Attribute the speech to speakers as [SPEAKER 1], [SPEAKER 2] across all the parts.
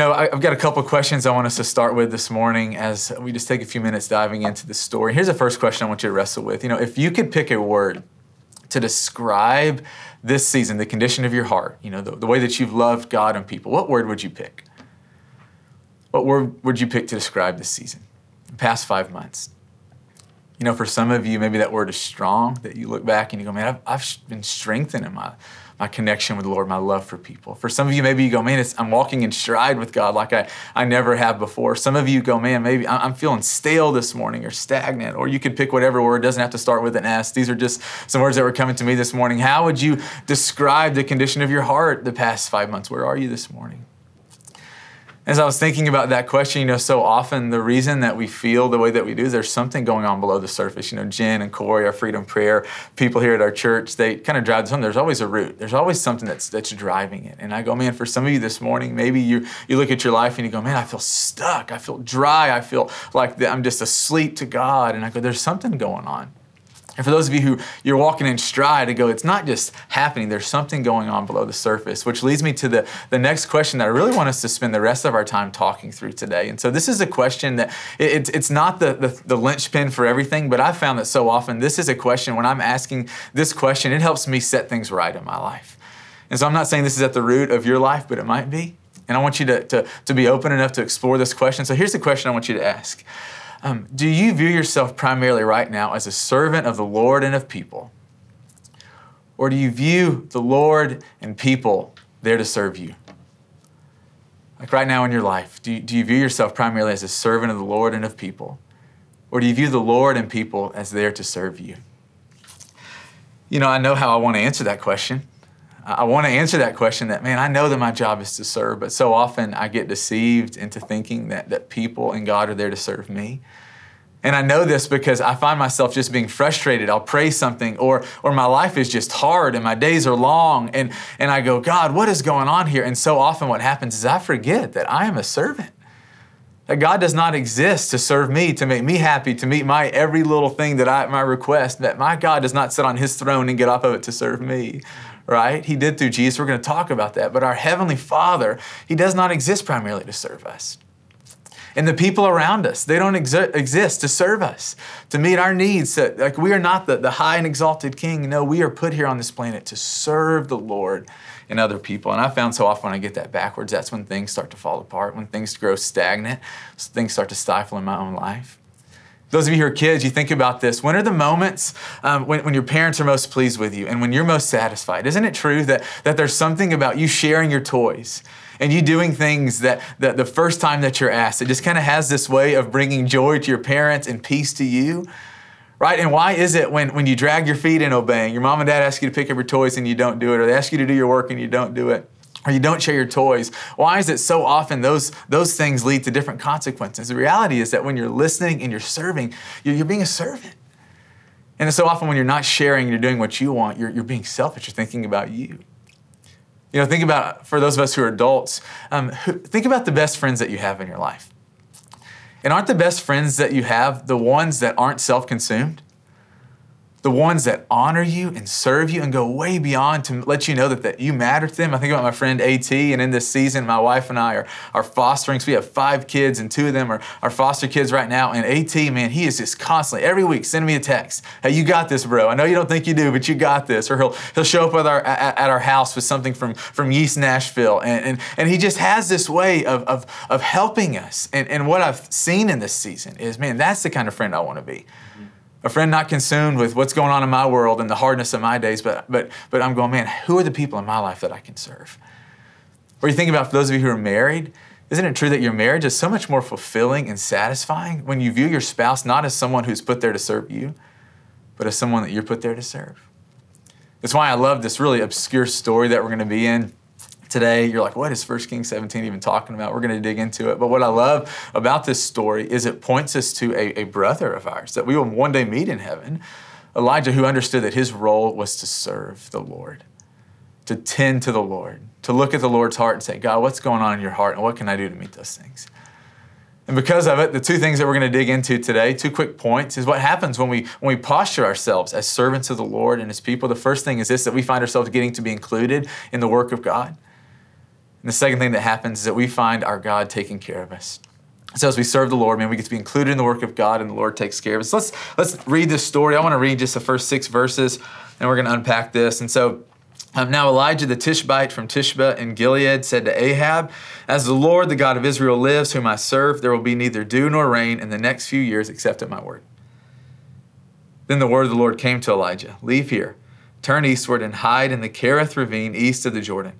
[SPEAKER 1] know, I- I've got a couple questions I want us to start with this morning as we just take a few minutes diving into the story. Here's the first question I want you to wrestle with. You know, if you could pick a word to describe this season, the condition of your heart, you know, the, the way that you've loved God and people, what word would you pick? What word would you pick to describe this season, the past five months? You know, for some of you, maybe that word is strong, that you look back and you go, man, I've, I've been strengthened in my, my connection with the Lord, my love for people. For some of you, maybe you go, man, I'm walking in stride with God like I, I never have before. Some of you go, man, maybe I'm feeling stale this morning or stagnant. Or you could pick whatever word, doesn't have to start with an S. These are just some words that were coming to me this morning. How would you describe the condition of your heart the past five months? Where are you this morning? As I was thinking about that question, you know, so often the reason that we feel the way that we do is there's something going on below the surface. You know, Jen and Corey, our Freedom Prayer people here at our church, they kind of drive this home. There's always a root. There's always something that's that's driving it. And I go, man, for some of you this morning, maybe you you look at your life and you go, man, I feel stuck. I feel dry. I feel like I'm just asleep to God. And I go, there's something going on. And for those of you who you're walking in stride and go, it's not just happening, there's something going on below the surface, which leads me to the, the next question that I really want us to spend the rest of our time talking through today. And so this is a question that it, it's, it's not the, the, the linchpin for everything, but I've found that so often this is a question, when I'm asking this question, it helps me set things right in my life. And so I'm not saying this is at the root of your life, but it might be. And I want you to, to, to be open enough to explore this question. So here's the question I want you to ask. Um, do you view yourself primarily right now as a servant of the Lord and of people? Or do you view the Lord and people there to serve you? Like right now in your life, do you, do you view yourself primarily as a servant of the Lord and of people? Or do you view the Lord and people as there to serve you? You know, I know how I want to answer that question. I want to answer that question that, man, I know that my job is to serve, but so often I get deceived into thinking that, that people and God are there to serve me. And I know this because I find myself just being frustrated. I'll pray something, or, or my life is just hard and my days are long. And, and I go, God, what is going on here? And so often what happens is I forget that I am a servant. That God does not exist to serve me, to make me happy, to meet my every little thing that I my request. That my God does not sit on his throne and get off of it to serve me right? He did through Jesus. We're going to talk about that. But our Heavenly Father, He does not exist primarily to serve us. And the people around us, they don't exi- exist to serve us, to meet our needs. Like we are not the, the high and exalted king. No, we are put here on this planet to serve the Lord and other people. And I found so often when I get that backwards, that's when things start to fall apart, when things grow stagnant, things start to stifle in my own life. Those of you who are kids, you think about this. When are the moments um, when, when your parents are most pleased with you and when you're most satisfied? Isn't it true that, that there's something about you sharing your toys and you doing things that, that the first time that you're asked, it just kind of has this way of bringing joy to your parents and peace to you? Right? And why is it when, when you drag your feet in obeying, your mom and dad ask you to pick up your toys and you don't do it, or they ask you to do your work and you don't do it? Or you don't share your toys. Why is it so often those those things lead to different consequences? The reality is that when you're listening and you're serving you're, you're being a servant. And so often when you're not sharing you're doing what you want you're, you're being selfish. You're thinking about you. You know think about for those of us who are adults um, who, think about the best friends that you have in your life. And aren't the best friends that you have the ones that aren't self-consumed the ones that honor you and serve you and go way beyond to let you know that, that you matter to them. I think about my friend AT, and in this season, my wife and I are, are fostering. So we have five kids, and two of them are, are foster kids right now. And AT, man, he is just constantly, every week, sending me a text. Hey, you got this, bro. I know you don't think you do, but you got this. Or he'll, he'll show up at our, at, at our house with something from, from Yeast Nashville. And, and, and he just has this way of, of, of helping us. And, and what I've seen in this season is, man, that's the kind of friend I want to be a friend not consumed with what's going on in my world and the hardness of my days, but, but, but I'm going, man, who are the people in my life that I can serve? Or you think about those of you who are married, isn't it true that your marriage is so much more fulfilling and satisfying when you view your spouse not as someone who's put there to serve you, but as someone that you're put there to serve? That's why I love this really obscure story that we're going to be in today you're like what is 1 kings 17 even talking about we're going to dig into it but what i love about this story is it points us to a, a brother of ours that we will one day meet in heaven elijah who understood that his role was to serve the lord to tend to the lord to look at the lord's heart and say god what's going on in your heart and what can i do to meet those things and because of it, the two things that we're going to dig into today, two quick points, is what happens when we when we posture ourselves as servants of the Lord and His people. The first thing is this: that we find ourselves getting to be included in the work of God. And the second thing that happens is that we find our God taking care of us. So as we serve the Lord, man, we get to be included in the work of God, and the Lord takes care of us. Let's let's read this story. I want to read just the first six verses, and we're going to unpack this. And so. Um, now Elijah the Tishbite from Tishbe in Gilead said to Ahab, As the Lord, the God of Israel, lives, whom I serve, there will be neither dew nor rain in the next few years except at my word. Then the word of the Lord came to Elijah Leave here, turn eastward, and hide in the Kerith ravine east of the Jordan.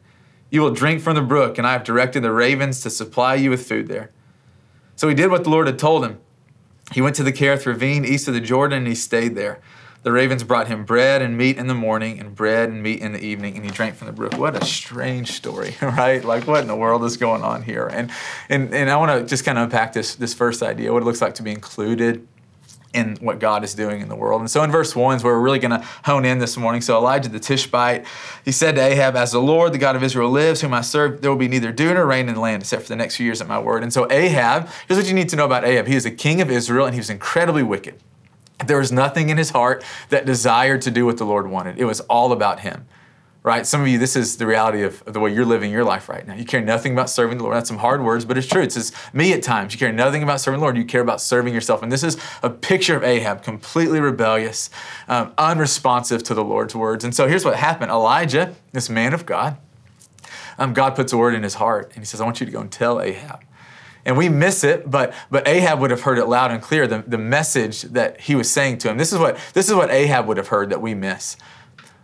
[SPEAKER 1] You will drink from the brook, and I have directed the ravens to supply you with food there. So he did what the Lord had told him. He went to the Kerith ravine east of the Jordan and he stayed there. The ravens brought him bread and meat in the morning and bread and meat in the evening, and he drank from the brook. What a strange story, right? Like, what in the world is going on here? And, and, and I want to just kind of unpack this, this first idea what it looks like to be included in what God is doing in the world. And so in verse 1 is where we're really going to hone in this morning. So Elijah the Tishbite, he said to Ahab, As the Lord, the God of Israel, lives, whom I serve, there will be neither dew nor rain in the land except for the next few years at my word. And so Ahab, here's what you need to know about Ahab. He was a king of Israel and he was incredibly wicked. There was nothing in his heart that desired to do what the Lord wanted. It was all about him right? Some of you, this is the reality of, the way you're living your life right now. You care nothing about serving the Lord. That's some hard words, but it's true. It's just me at times. You care nothing about serving the Lord. You care about serving yourself. And this is a picture of Ahab, completely rebellious, um, unresponsive to the Lord's words. And so here's what happened Elijah, this man of God, um, God puts a word in his heart, and he says, I want you to go and tell Ahab. And we miss it, but but Ahab would have heard it loud and clear, the, the message that he was saying to him. This is what this is what Ahab would have heard that we miss.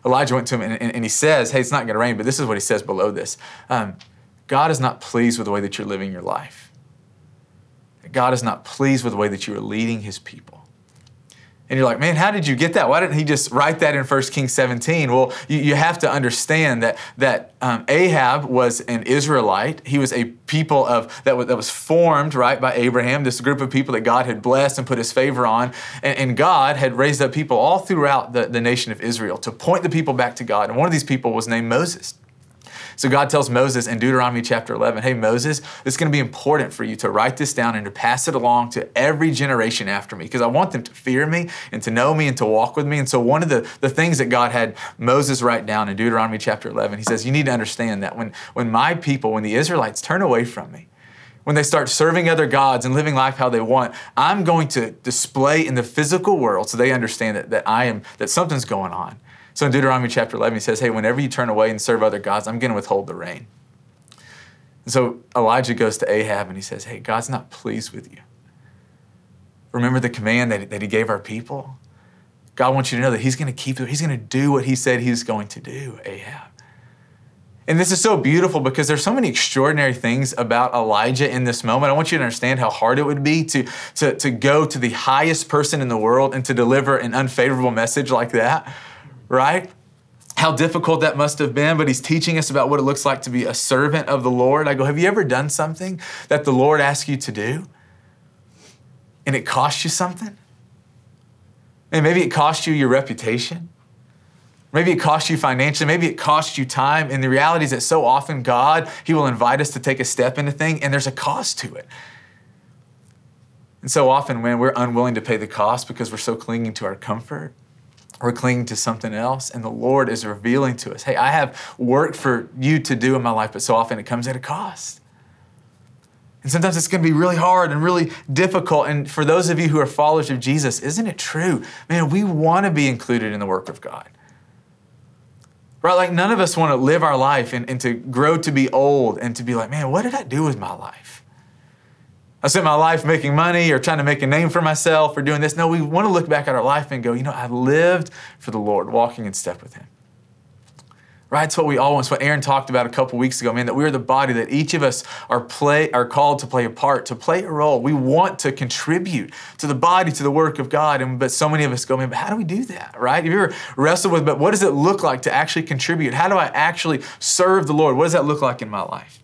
[SPEAKER 1] Elijah went to him and, and, and he says, Hey, it's not going to rain, but this is what he says below this um, God is not pleased with the way that you're living your life. God is not pleased with the way that you are leading his people. And you're like, man, how did you get that? Why didn't he just write that in 1 Kings 17? Well, you, you have to understand that, that um, Ahab was an Israelite. He was a people of that was, that was formed, right, by Abraham, this group of people that God had blessed and put his favor on. And, and God had raised up people all throughout the, the nation of Israel to point the people back to God. And one of these people was named Moses. So God tells Moses in Deuteronomy chapter 11, hey, Moses, it's going to be important for you to write this down and to pass it along to every generation after me because I want them to fear me and to know me and to walk with me. And so one of the, the things that God had Moses write down in Deuteronomy chapter 11, he says, you need to understand that when, when my people, when the Israelites turn away from me, when they start serving other gods and living life how they want, I'm going to display in the physical world so they understand that, that I am, that something's going on. So in Deuteronomy chapter 11, he says, Hey, whenever you turn away and serve other gods, I'm going to withhold the rain. And so Elijah goes to Ahab and he says, Hey, God's not pleased with you. Remember the command that, that he gave our people? God wants you to know that he's going to keep he's going to do what he said he's going to do, Ahab. And this is so beautiful because there's so many extraordinary things about Elijah in this moment. I want you to understand how hard it would be to, to, to go to the highest person in the world and to deliver an unfavorable message like that right? How difficult that must have been, but he's teaching us about what it looks like to be a servant of the Lord. I go, Have you ever done something that the Lord asked you to do and it cost you something? And maybe it cost you your reputation. Maybe it cost you financially. Maybe it cost you time. And the reality is that so often God, He will invite us to take a step into thing, and there's a cost to it. And so often, when we're unwilling to pay the cost because we're so clinging to our comfort, we're clinging to something else, and the Lord is revealing to us, hey, I have work for you to do in my life, but so often it comes at a cost. And sometimes it's going to be really hard and really difficult. And for those of you who are followers of Jesus, isn't it true? Man, we want to be included in the work of God. Right? Like none of us want to live our life and, and to grow to be old and to be like, man, what did I do with my life? I spent my life making money or trying to make a name for myself or doing this. No, we want to look back at our life and go, you know, I lived for the Lord, walking in step with Him. Right? It's what we all want. It's what Aaron talked about a couple weeks ago, man, that we are the body, that each of us are play are called to play a part, to play a role. We want to contribute to the body, to the work of God. And but so many of us go, man, but how do we do that? Right? Have you ever wrestled with, but what does it look like to actually contribute? How do I actually serve the Lord? What does that look like in my life?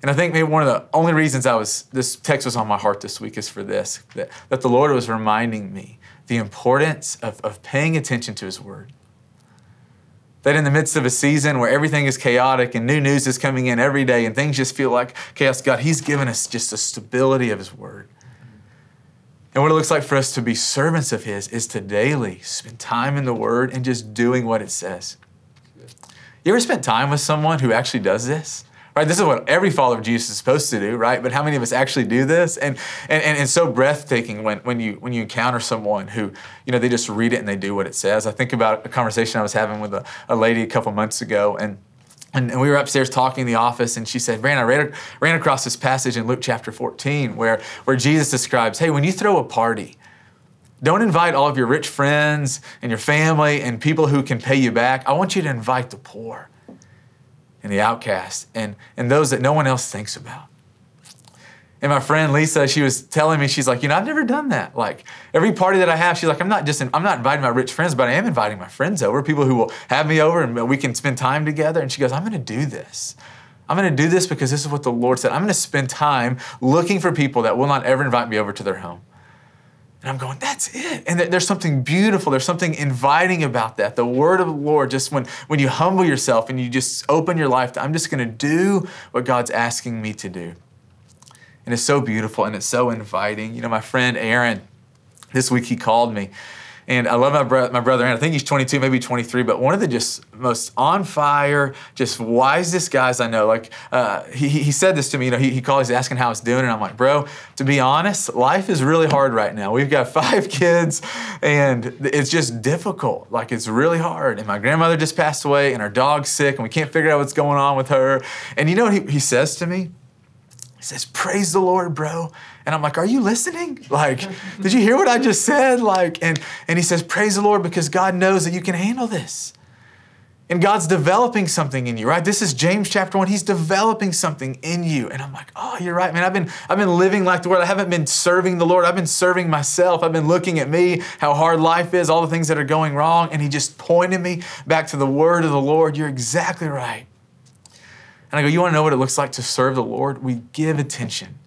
[SPEAKER 1] And I think maybe one of the only reasons I was this text was on my heart this week is for this that, that the Lord was reminding me the importance of, of paying attention to His Word. That in the midst of a season where everything is chaotic and new news is coming in every day and things just feel like chaos, God, He's given us just the stability of His Word. And what it looks like for us to be servants of His is to daily spend time in the Word and just doing what it says. You ever spent time with someone who actually does this? Right? This is what every follower of Jesus is supposed to do, right? But how many of us actually do this? And and, and it's so breathtaking when, when you when you encounter someone who, you know, they just read it and they do what it says. I think about a conversation I was having with a, a lady a couple months ago and and, and, we were upstairs talking in the office, and she said, "Man, I ran, ran across this passage in Luke chapter 14 where, where Jesus describes, hey, when you throw a party, don't invite all of your rich friends and your family and people who can pay you back. I want you to invite the poor and the outcast and, and those that no one else thinks about. And my friend Lisa, she was telling me, she's like, you know, I've never done that. Like every party that I have, she's like, I'm not just, I'm not inviting my rich friends, but I am inviting my friends over, people who will have me over and we can spend time together. And she goes, I'm going to do this. I'm going to do this because this is what the Lord said. I'm going to spend time looking for people that will not ever invite me over to their home. And I'm going, that's it. And there's something beautiful, there's something inviting about that. The word of the Lord, just when, when you humble yourself and you just open your life to, I'm just going to do what God's asking me to do. And it's so beautiful and it's so inviting. You know, my friend Aaron, this week he called me and I love my, bro- my brother, and I think he's 22, maybe 23, but one of the just most on fire, just wisest guys I know. Like, uh, he, he said this to me, you know, he, he called, he's asking how it's doing, and I'm like, bro, to be honest, life is really hard right now. We've got five kids, and it's just difficult. Like, it's really hard. And my grandmother just passed away, and our dog's sick, and we can't figure out what's going on with her. And you know what he, he says to me? He says, Praise the Lord, bro. And I'm like, Are you listening? Like, did you hear what I just said? Like, and, and he says, Praise the Lord because God knows that you can handle this. And God's developing something in you, right? This is James chapter one. He's developing something in you. And I'm like, oh, you're right, man. I've been, I've been living like the Word. I haven't been serving the Lord. I've been serving myself. I've been looking at me, how hard life is, all the things that are going wrong. And he just pointed me back to the word of the Lord. You're exactly right. And I go, You want to know what it looks like to serve the Lord? We give attention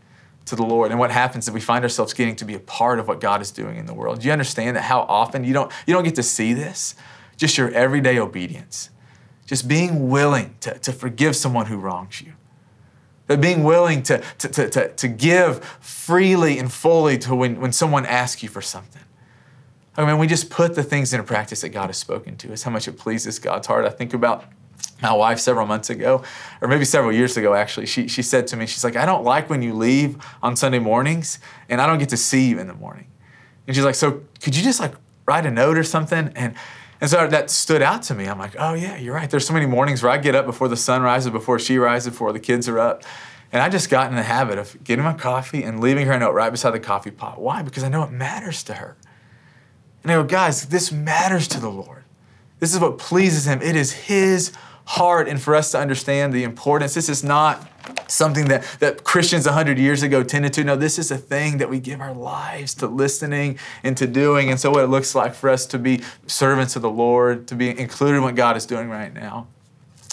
[SPEAKER 1] to the Lord. And what happens is we find ourselves getting to be a part of what God is doing in the world. Do you understand that how often you don't, you don't get to see this? Just your everyday obedience. Just being willing to, to forgive someone who wrongs you. But being willing to, to, to, to, to give freely and fully to when, when someone asks you for something. I mean, we just put the things into practice that God has spoken to us, how much it pleases God's heart. I think about my wife several months ago, or maybe several years ago actually, she, she said to me, she's like, I don't like when you leave on Sunday mornings and I don't get to see you in the morning. And she's like, so could you just like write a note or something? And and so that stood out to me. I'm like, oh yeah, you're right. There's so many mornings where I get up before the sun rises, before she rises, before the kids are up. And I just got in the habit of getting my coffee and leaving her a note right beside the coffee pot. Why? Because I know it matters to her. And I go, guys, this matters to the Lord. This is what pleases him. It is his heart and for us to understand the importance. This is not something that, that Christians 100 years ago tended to. No, this is a thing that we give our lives to listening and to doing. And so, what it looks like for us to be servants of the Lord, to be included in what God is doing right now.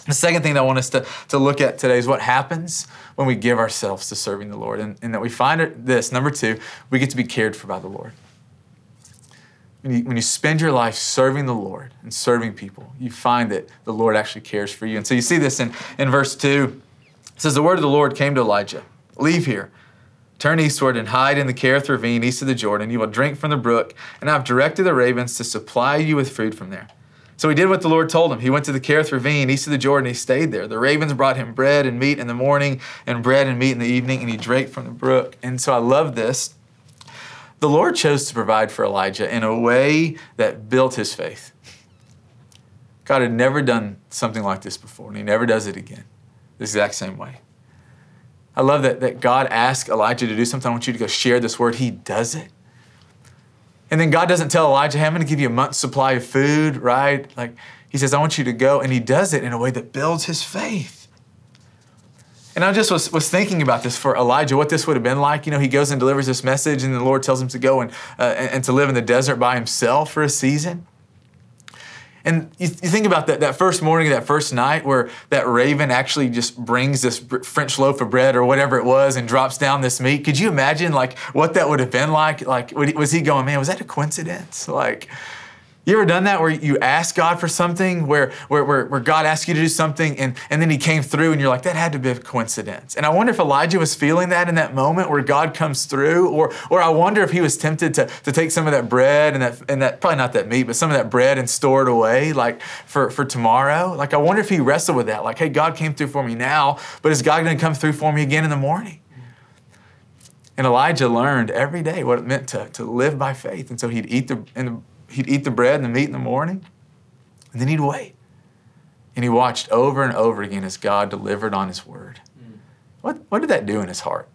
[SPEAKER 1] The second thing that I want us to, to look at today is what happens when we give ourselves to serving the Lord. And, and that we find this number two, we get to be cared for by the Lord when you, when you spend your life serving the Lord and serving people, you find that the Lord actually cares for you. And so you see this in, in verse 2. It says, The word of the Lord came to Elijah Leave here, turn eastward, and hide in the Kerith ravine east of the Jordan. You will drink from the brook, and I've directed the ravens to supply you with food from there. So he did what the Lord told him. He went to the Kerith ravine east of the Jordan. He stayed there. The ravens brought him bread and meat in the morning, and bread and meat in the evening, and he drank from the brook. And so I love this the Lord chose to provide for Elijah in a way that built his faith. God had never done something like this before, and he never does it again, the exact same way. I love that, that God asked Elijah to do something. I want you to go share this word. He does it. And then God doesn't tell Elijah, hey, I'm going to give you a month's supply of food, right? Like, he says, I want you to go. And he does it in a way that builds his faith. And I just was, was thinking about this for Elijah, what this would have been like. You know, he goes and delivers this message, and the Lord tells him to go and, uh, and, to live in the desert by himself for a season. And you, you think about that, that first morning, that first night, where that raven actually just brings this French loaf of bread or whatever it was and drops down this meat. Could you imagine like what that would have been like? Like, was he going, man, was that a coincidence? Like, You ever done that where you ask God for something, where, where, where, where, God asked you to do something and, and then he came through and you're like, that had to be a coincidence. And I wonder if Elijah was feeling that in that moment where God comes through, or, or I wonder if he was tempted to, to take some of that bread and that, and that, probably not that meat, but some of that bread and store it away like for, for tomorrow. Like I wonder if he wrestled with that, like, hey, God came through for me now, but is God gonna come through for me again in the morning? And Elijah learned every day what it meant to, to live by faith. And so he'd eat the, the he'd eat the bread and the meat in the morning, and then he'd wait. And he watched over and over again as God delivered on his word. Mm. What, what did that do in his heart?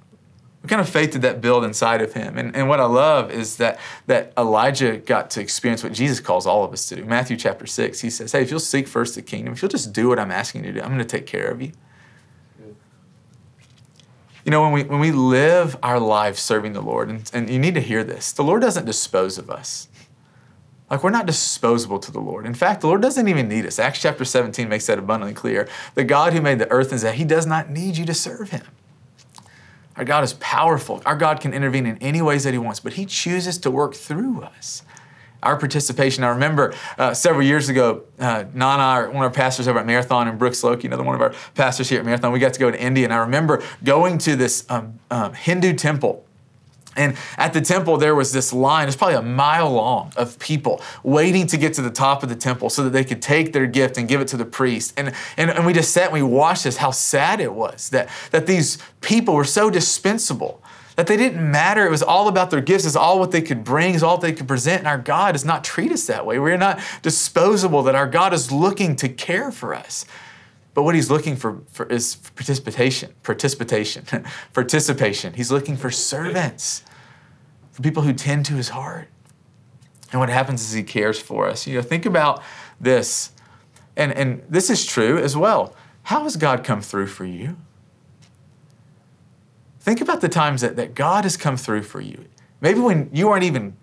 [SPEAKER 1] What kind of faith did that build inside of him? And, and what I love is that, that Elijah got to experience what Jesus calls all of us to do. Matthew chapter 6, he says, Hey, if you'll seek first the kingdom, if you'll just do what I'm asking you to do, I'm going to take care of you. You know, when we, when we live our lives serving the Lord, and, and you need to hear this, the Lord doesn't dispose of us. Like we're not disposable to the Lord. In fact, the Lord doesn't even need us. Acts chapter 17 makes that abundantly clear. The God who made the earth and that He does not need you to serve Him. Our God is powerful. Our God can intervene in any ways that He wants, but He chooses to work through us. Our participation. I remember uh, several years ago, uh, Nana, one of our pastors over at Marathon, and Brooks Loki, another one of our pastors here at Marathon, we got to go to India. And I remember going to this um, um, Hindu temple and at the temple, there was this line, it's probably a mile long, of people waiting to get to the top of the temple so that they could take their gift and give it to the priest. And, and, and we just sat and we watched this, how sad it was that, that these people were so dispensable, that they didn't matter. It was all about their gifts, it's all what they could bring, it's all they could present. And our God does not treat us that way. We're not disposable, that our God is looking to care for us. But what he's looking for, for is participation, participation, participation. He's looking for servants, for people who tend to his heart. And what happens is he cares for us. You know, think about this, and, and this is true as well. How has God come through for you? Think about the times that, that God has come through for you. Maybe when you aren't even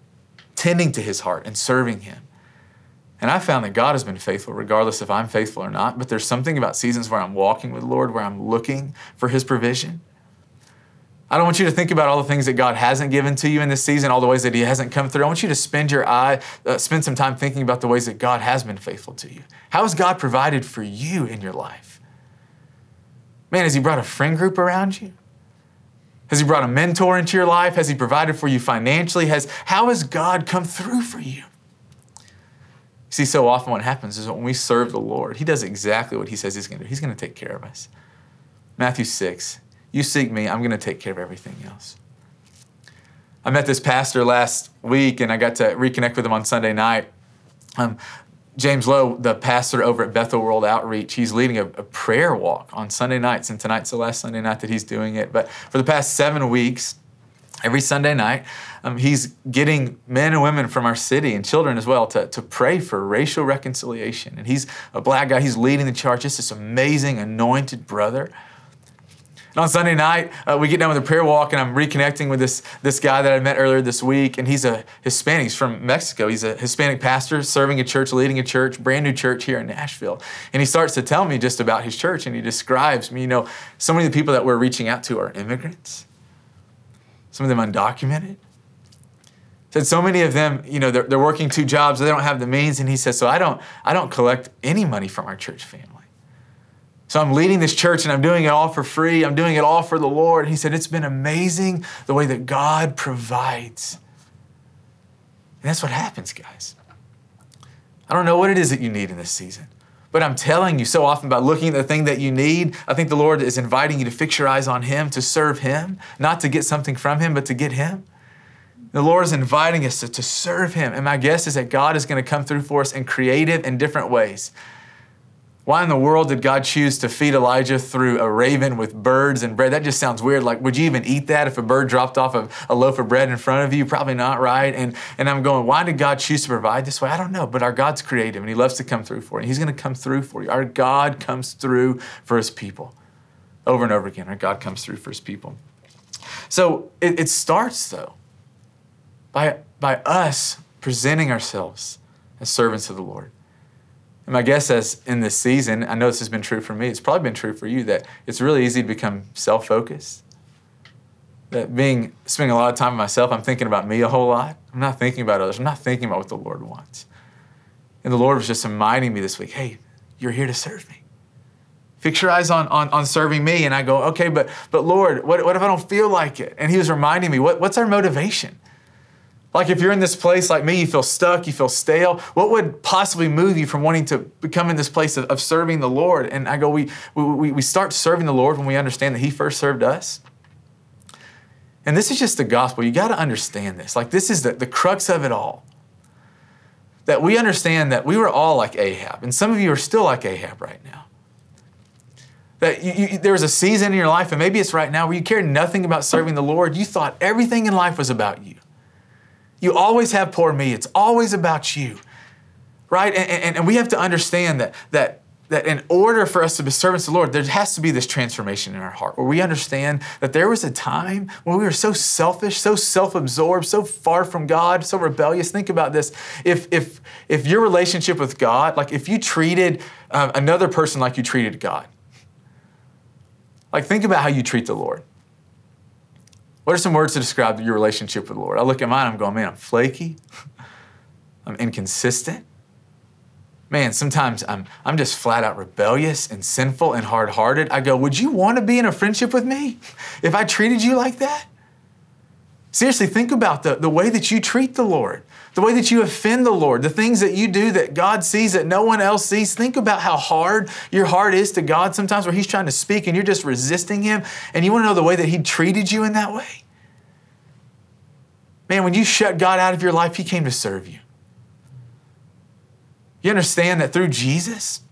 [SPEAKER 1] tending to his heart and serving him. And I found that God has been faithful, regardless if I'm faithful or not. But there's something about seasons where I'm walking with the Lord, where I'm looking for His provision. I don't want you to think about all the things that God hasn't given to you in this season, all the ways that He hasn't come through. I want you to spend your eye, uh, spend some time thinking about the ways that God has been faithful to you. How has God provided for you in your life? Man, has He brought a friend group around you? Has He brought a mentor into your life? Has He provided for you financially? Has how has God come through for you? See, so often what happens is when we serve the Lord, He does exactly what He says He's going to do. He's going to take care of us. Matthew 6, you seek me, I'm going to take care of everything else. I met this pastor last week and I got to reconnect with him on Sunday night. Um, James Lowe, the pastor over at Bethel World Outreach, he's leading a, a, prayer walk on Sunday nights, and tonight's the last Sunday night that he's doing it. But for the past seven weeks, every Sunday night, um, he's getting men and women from our city and children as well to, to pray for racial reconciliation. And he's a black guy, he's leading the charge, just this amazing, anointed brother. And on Sunday night, uh, we get done with a prayer walk, and I'm reconnecting with this, this guy that I met earlier this week. And he's a Hispanic, he's from Mexico. He's a Hispanic pastor, serving a church, leading a church, brand new church here in Nashville. And he starts to tell me just about his church, and he describes me, you know, so many of the people that we're reaching out to are immigrants some of them undocumented. Said so many of them, you know, they're, they're working two jobs, they don't have the means, and he says, so I don't, I don't collect any money from our church family. So I'm leading this church and I'm doing it all for free. I'm doing it all for the Lord. And He said, it's been amazing the way that God provides. And that's what happens, guys. I don't know what it is that you need in this season. But I'm telling you so often about looking at the thing that you need. I think the Lord is inviting you to fix your eyes on Him, to serve Him, not to get something from Him, but to get Him. The Lord is inviting us to, to serve Him. And my guess is that God is going to come through for us in creative and different ways. Why in the world did God choose to feed Elijah through a raven with birds and bread? That just sounds weird. Like, would you even eat that if a bird dropped off a, a loaf of bread in front of you? Probably not, right? And, and I'm going, why did God choose to provide this way? I don't know, but our God's creative and He loves to come through for you. He's going to come through for you. Our God comes through for His people over and over again. Our God comes through for His people. So it, it starts, though, by, by us presenting ourselves as servants of the Lord. And my guess is in this season, I know this has been true for me, it's probably been true for you, that it's really easy to become self focused. That being, spending a lot of time myself, I'm thinking about me a whole lot. I'm not thinking about others. I'm not thinking about what the Lord wants. And the Lord was just reminding me this week hey, you're here to serve me. Fix your eyes on, on, on serving me. And I go, okay, but, but Lord, what, what if I don't feel like it? And He was reminding me, what, what's our motivation? Like if you're in this place like me, you feel stuck, you feel stale, what would possibly move you from wanting to become in this place of, of serving the Lord? And I go, we, we, we start serving the Lord when we understand that He first served us. And this is just the gospel. You got to understand this. Like, this is the, the crux of it all. That we understand that we were all like Ahab, and some of you are still like Ahab right now. That you, you, there was a season in your life, and maybe it's right now, where you cared nothing about serving the Lord. You thought everything in life was about you. You always have poor me. It's always about you, right? And, and, and we have to understand that, that, that in order for us to be servants of the Lord, there has to be this transformation in our heart where we understand that there was a time when we were so selfish, so self-absorbed, so far from God, so rebellious. Think about this. If, if, if your relationship with God, like if you treated uh, another person like you treated God, like think about how you treat the Lord. What are some words to describe your relationship with the Lord? I look at mine, I'm going, man, I'm flaky. I'm inconsistent. Man, sometimes I'm, I'm just flat out rebellious and sinful and hard hearted. I go, would you want to be in a friendship with me if I treated you like that? Seriously, think about the, the way that you treat the Lord, the way that you offend the Lord, the things that you do that God sees that no one else sees. Think about how hard your heart is to God sometimes, where He's trying to speak and you're just resisting Him. And you want to know the way that He treated you in that way? Man, when you shut God out of your life, He came to serve you. You understand that through Jesus,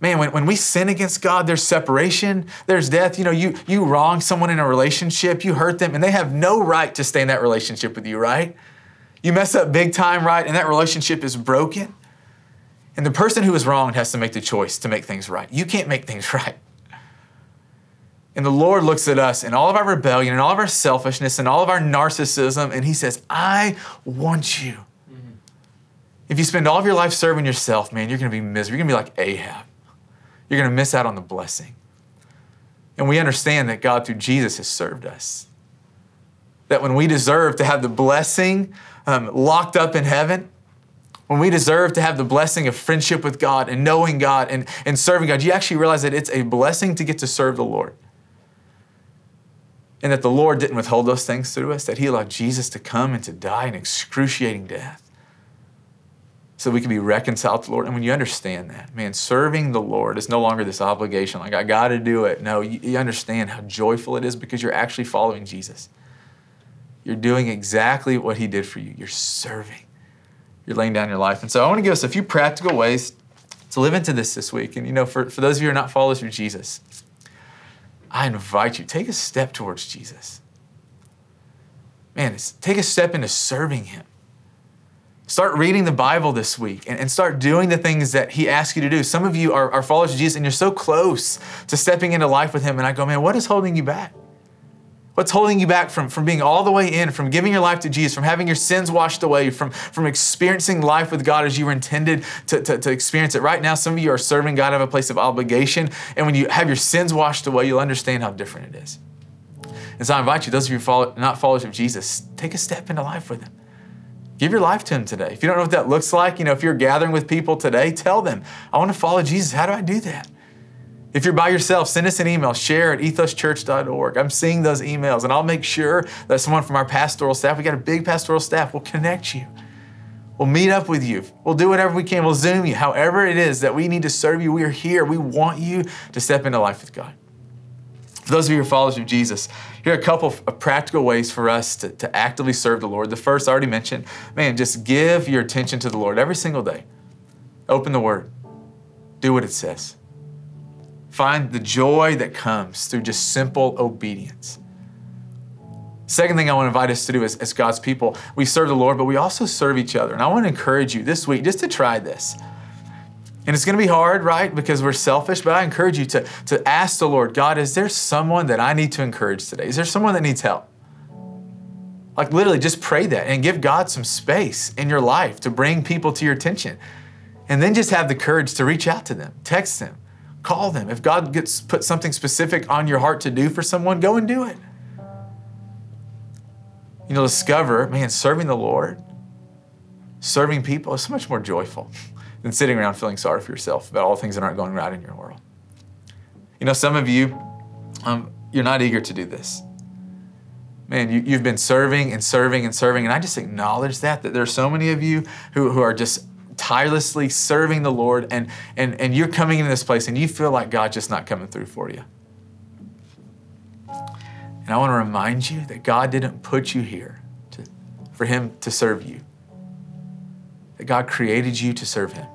[SPEAKER 1] man, when, when we sin against God, there's separation, there's death. You know, you, you wrong someone in a relationship, you hurt them, and they have no right to stay in that relationship with you, right? You mess up big time, right? And that relationship is broken. And the person who is wronged has to make the choice to make things right. You can't make things right. And the Lord looks at us and all of our rebellion and all of our selfishness and all of our narcissism, and He says, I want you. Mm-hmm. If you spend all of your life serving yourself, man, you're going to be miserable. You're going to be like Ahab. You're going to miss out on the blessing. And we understand that God, through Jesus, has served us. That when we deserve to have the blessing um, locked up in heaven, when we deserve to have the blessing of friendship with God and knowing God and, and serving God, you actually realize that it's a blessing to get to serve the Lord. And that the Lord didn't withhold those things through us, that He allowed Jesus to come and to die an excruciating death so we can be reconciled to the Lord. And when you understand that, man, serving the Lord is no longer this obligation, like I got to do it. No, you, you, understand how joyful it is because you're actually following Jesus. You're doing exactly what He did for you. You're serving. You're laying down your life. And so I want to give us a few practical ways to live into this this week. And you know, for, for those of you who are not followers of Jesus, I invite you, take a step towards Jesus. Man, take a step into serving Him. Start reading the Bible this week and, and, start doing the things that He asks you to do. Some of you are, are followers of Jesus and you're so close to stepping into life with Him. And I go, man, what is holding you back? What's holding you back from, from being all the way in, from giving your life to Jesus, from having your sins washed away, from, from experiencing life with God as you were intended to, to, to experience it? Right now, some of you are serving God out of a place of obligation. And when you have your sins washed away, you'll understand how different it is. And so I invite you, those of you follow, not followers of Jesus, take a step into life with Him. Give your life to Him today. If you don't know what that looks like, you know, if you're gathering with people today, tell them, I want to follow Jesus. How do I do that? If you're by yourself, send us an email, share at ethoschurch.org. I'm seeing those emails, and I'll make sure that someone from our pastoral staff, we got a big pastoral staff, will connect you. We'll meet up with you. We'll do whatever we can. We'll Zoom you. However, it is that we need to serve you, we are here. We want you to step into life with God. For those of you who are followers of Jesus, here are a couple of uh, practical ways for us to, to actively serve the Lord. The first, I already mentioned, man, just give your attention to the Lord every single day. Open the Word, do what it says. Find the joy that comes through just simple obedience. Second thing I want to invite us to do is, as God's people, we serve the Lord, but we also serve each other. And I want to encourage you this week just to try this. And it's going to be hard, right? Because we're selfish, but I encourage you to, to ask the Lord, God, is there someone that I need to encourage today? Is there someone that needs help? Like literally just pray that and give God some space in your life to bring people to your attention. And then just have the courage to reach out to them, text them, Call them. If God gets put something specific on your heart to do for someone, go and do it. You know, discover, man, serving the Lord, serving people is so much more joyful than sitting around feeling sorry for yourself about all the things that aren't going right in your world. You know, some of you, um, you're not eager to do this. Man, you, you've been serving and serving and serving, and I just acknowledge that, that there are so many of you who, who are just tirelessly serving the Lord, and, and, and you're coming into this place and you feel like God's just not coming through for you. And I want to remind you that God didn't put you here to, for Him to serve you, that God created you to serve Him.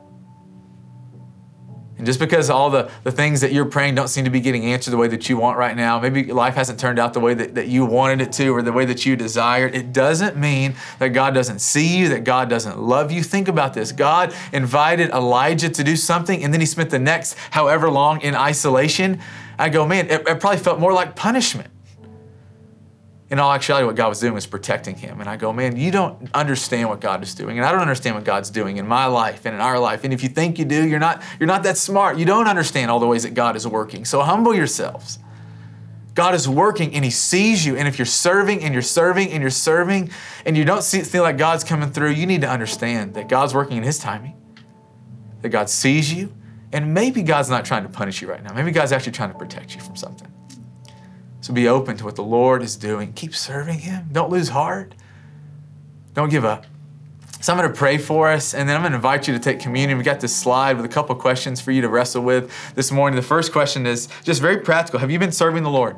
[SPEAKER 1] And just because all the, the things that you're praying don't seem to be getting answered the way that you want right now, maybe life hasn't turned out the way that, that you wanted it to or the way that you desired, it doesn't mean that God doesn't see you, that God doesn't love you. Think about this God invited Elijah to do something, and then he spent the next however long in isolation. I go, man, it, it probably felt more like punishment in all actuality, what God was doing was protecting him. And I go, man, you don't understand what God is doing. And I don't understand what God's doing in my life and in our life. And if you think you do, you're not, you're not that smart. You don't understand all the ways that God is working. So humble yourselves. God is working and He sees you. And if you're serving and you're serving and you're serving and you don't see, feel like God's coming through, you need to understand that God's working in His timing, that God sees you, and maybe God's not trying to punish you right now. Maybe God's actually trying to protect you from something. Be open to what the Lord is doing. Keep serving Him. Don't lose heart. Don't give up. So I'm going to pray for us, and then I'm going to invite you to take communion. We got this slide with a couple questions for you to wrestle with this morning. The first question is just very practical. Have you been serving the Lord?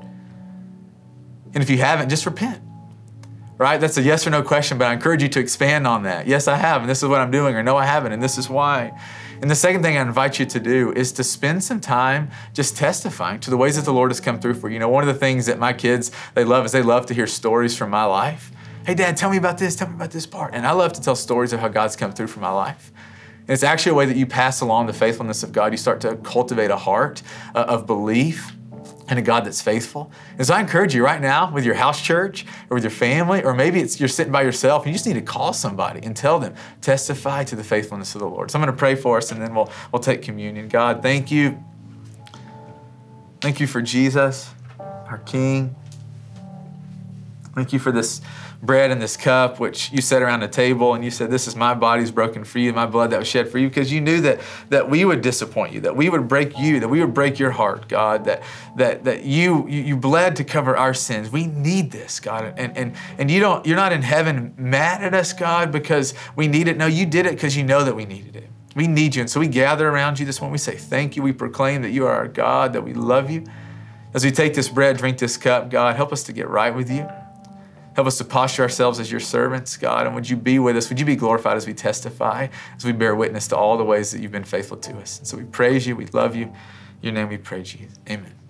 [SPEAKER 1] And if you haven't, just repent. Right? That's a yes or no question, but I encourage you to expand on that. Yes, I have, and this is what I'm doing, or no, I haven't, and this is why. And the second thing I invite you to do is to spend some time just testifying to the ways that the Lord has come through for you. You know, one of the things that my kids they love is they love to hear stories from my life. Hey, Dad, tell me about this. Tell me about this part. And I love to tell stories of how God's come through for my life. And it's actually a way that you pass along the faithfulness of God. You start to cultivate a heart uh, of belief and a God that's faithful. And so I encourage you right now with your house church or with your family, or maybe it's you're sitting by yourself and you just need to call somebody and tell them, testify to the faithfulness of the Lord. So I'm going to pray for us and then we'll, we'll take communion. God, thank you. Thank you for Jesus, our King. Thank you for this bread and this cup, which you set around the table and you said, This is my body's broken for you, my blood that was shed for you, because you knew that, that we would disappoint you, that we would break you, that we would break your heart, God, that, that, that you, you bled to cover our sins. We need this, God. And, and, and you don't, you're not in heaven mad at us, God, because we need it. No, you did it because you know that we needed it. We need you. And so we gather around you this morning. We say thank you. We proclaim that you are our God, that we love you. As we take this bread, drink this cup, God, help us to get right with you. Help us to posture ourselves as your servants, God. And would you be with us? Would you be glorified as we testify, as we bear witness to all the ways that you've been faithful to us? And so we praise you. We love you. In your name we pray, Jesus. Amen.